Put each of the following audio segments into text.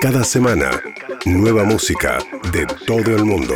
Cada semana, nueva música de todo el mundo.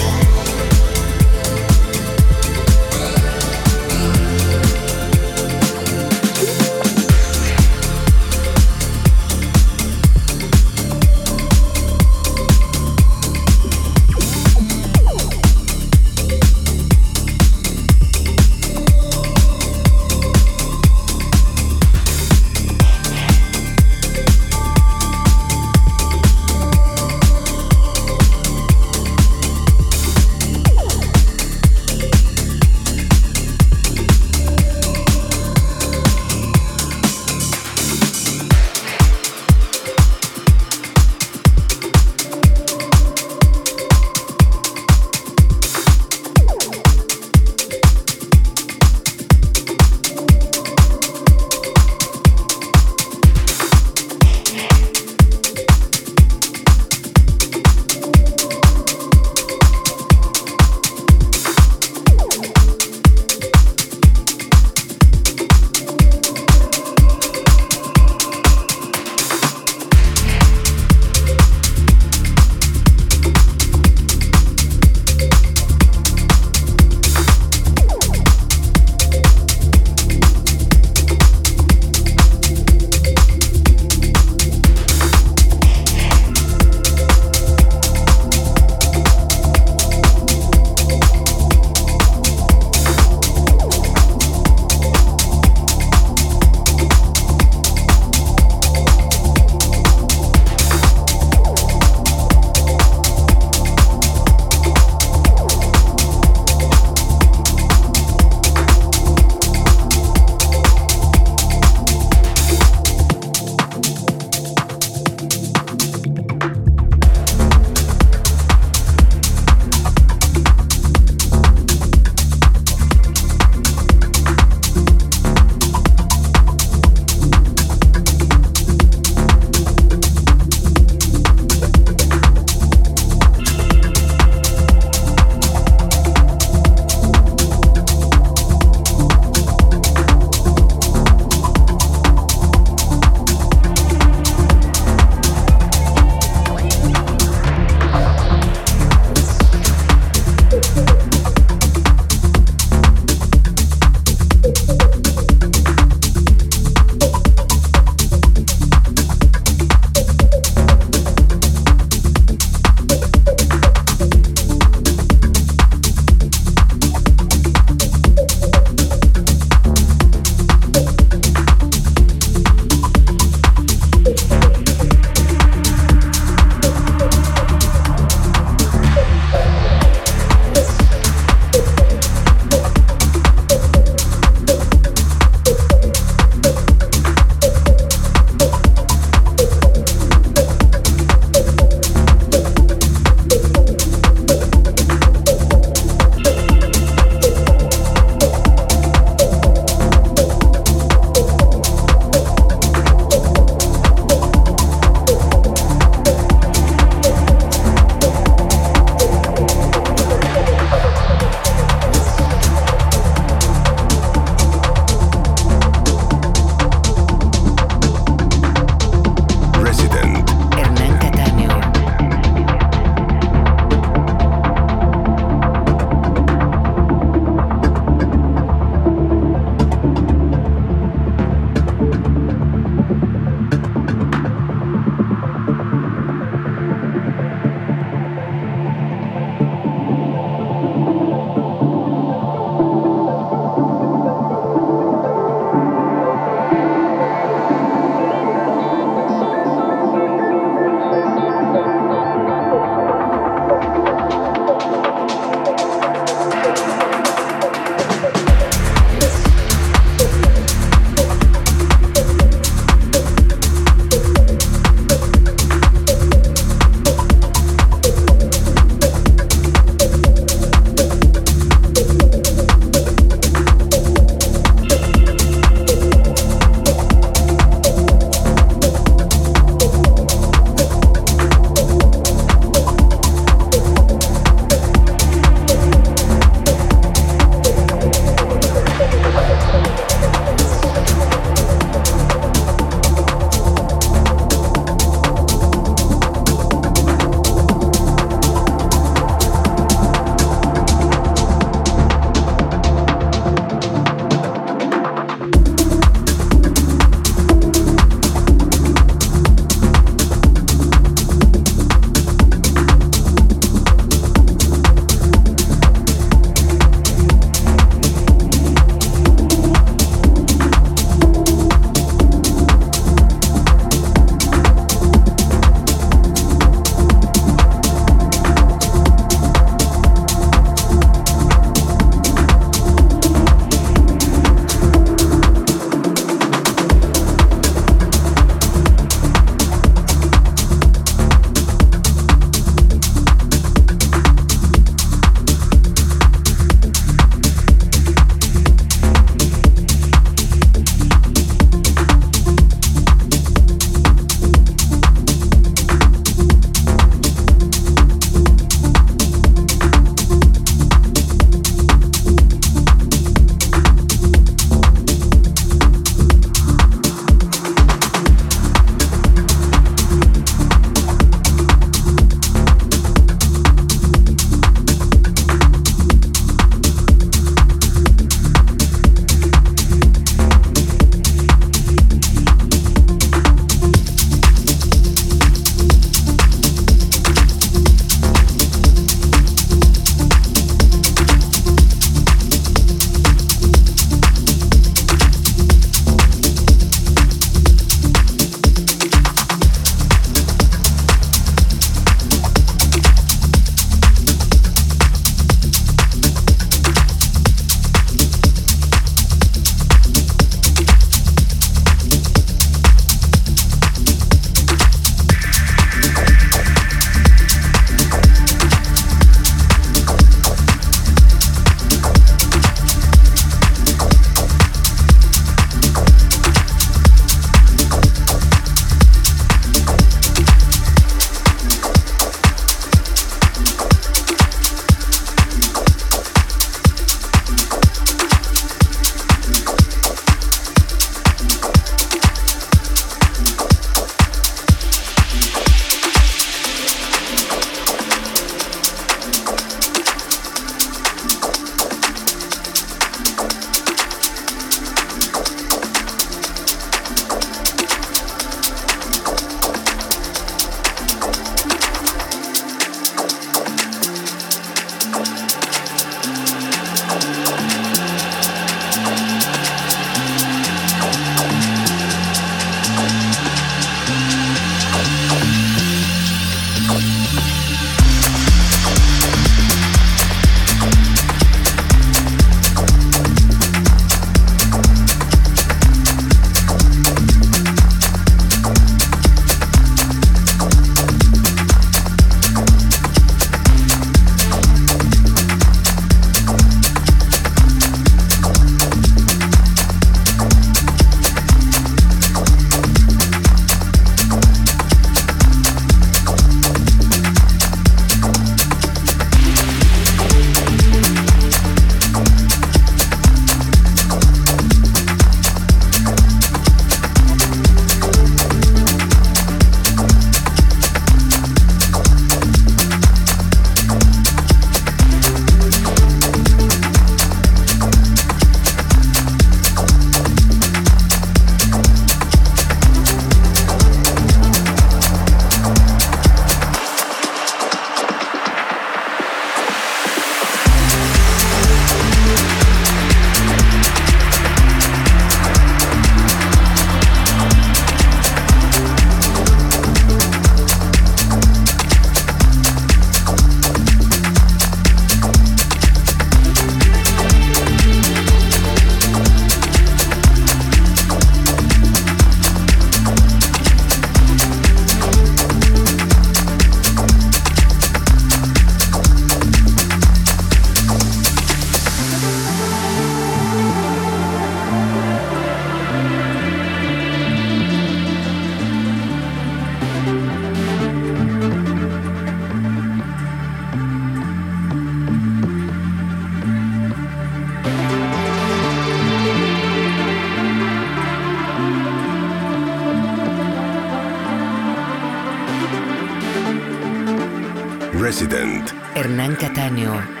Hernán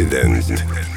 Resident.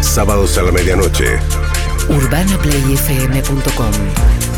Sábados a la medianoche. UrbanaPlayFM.com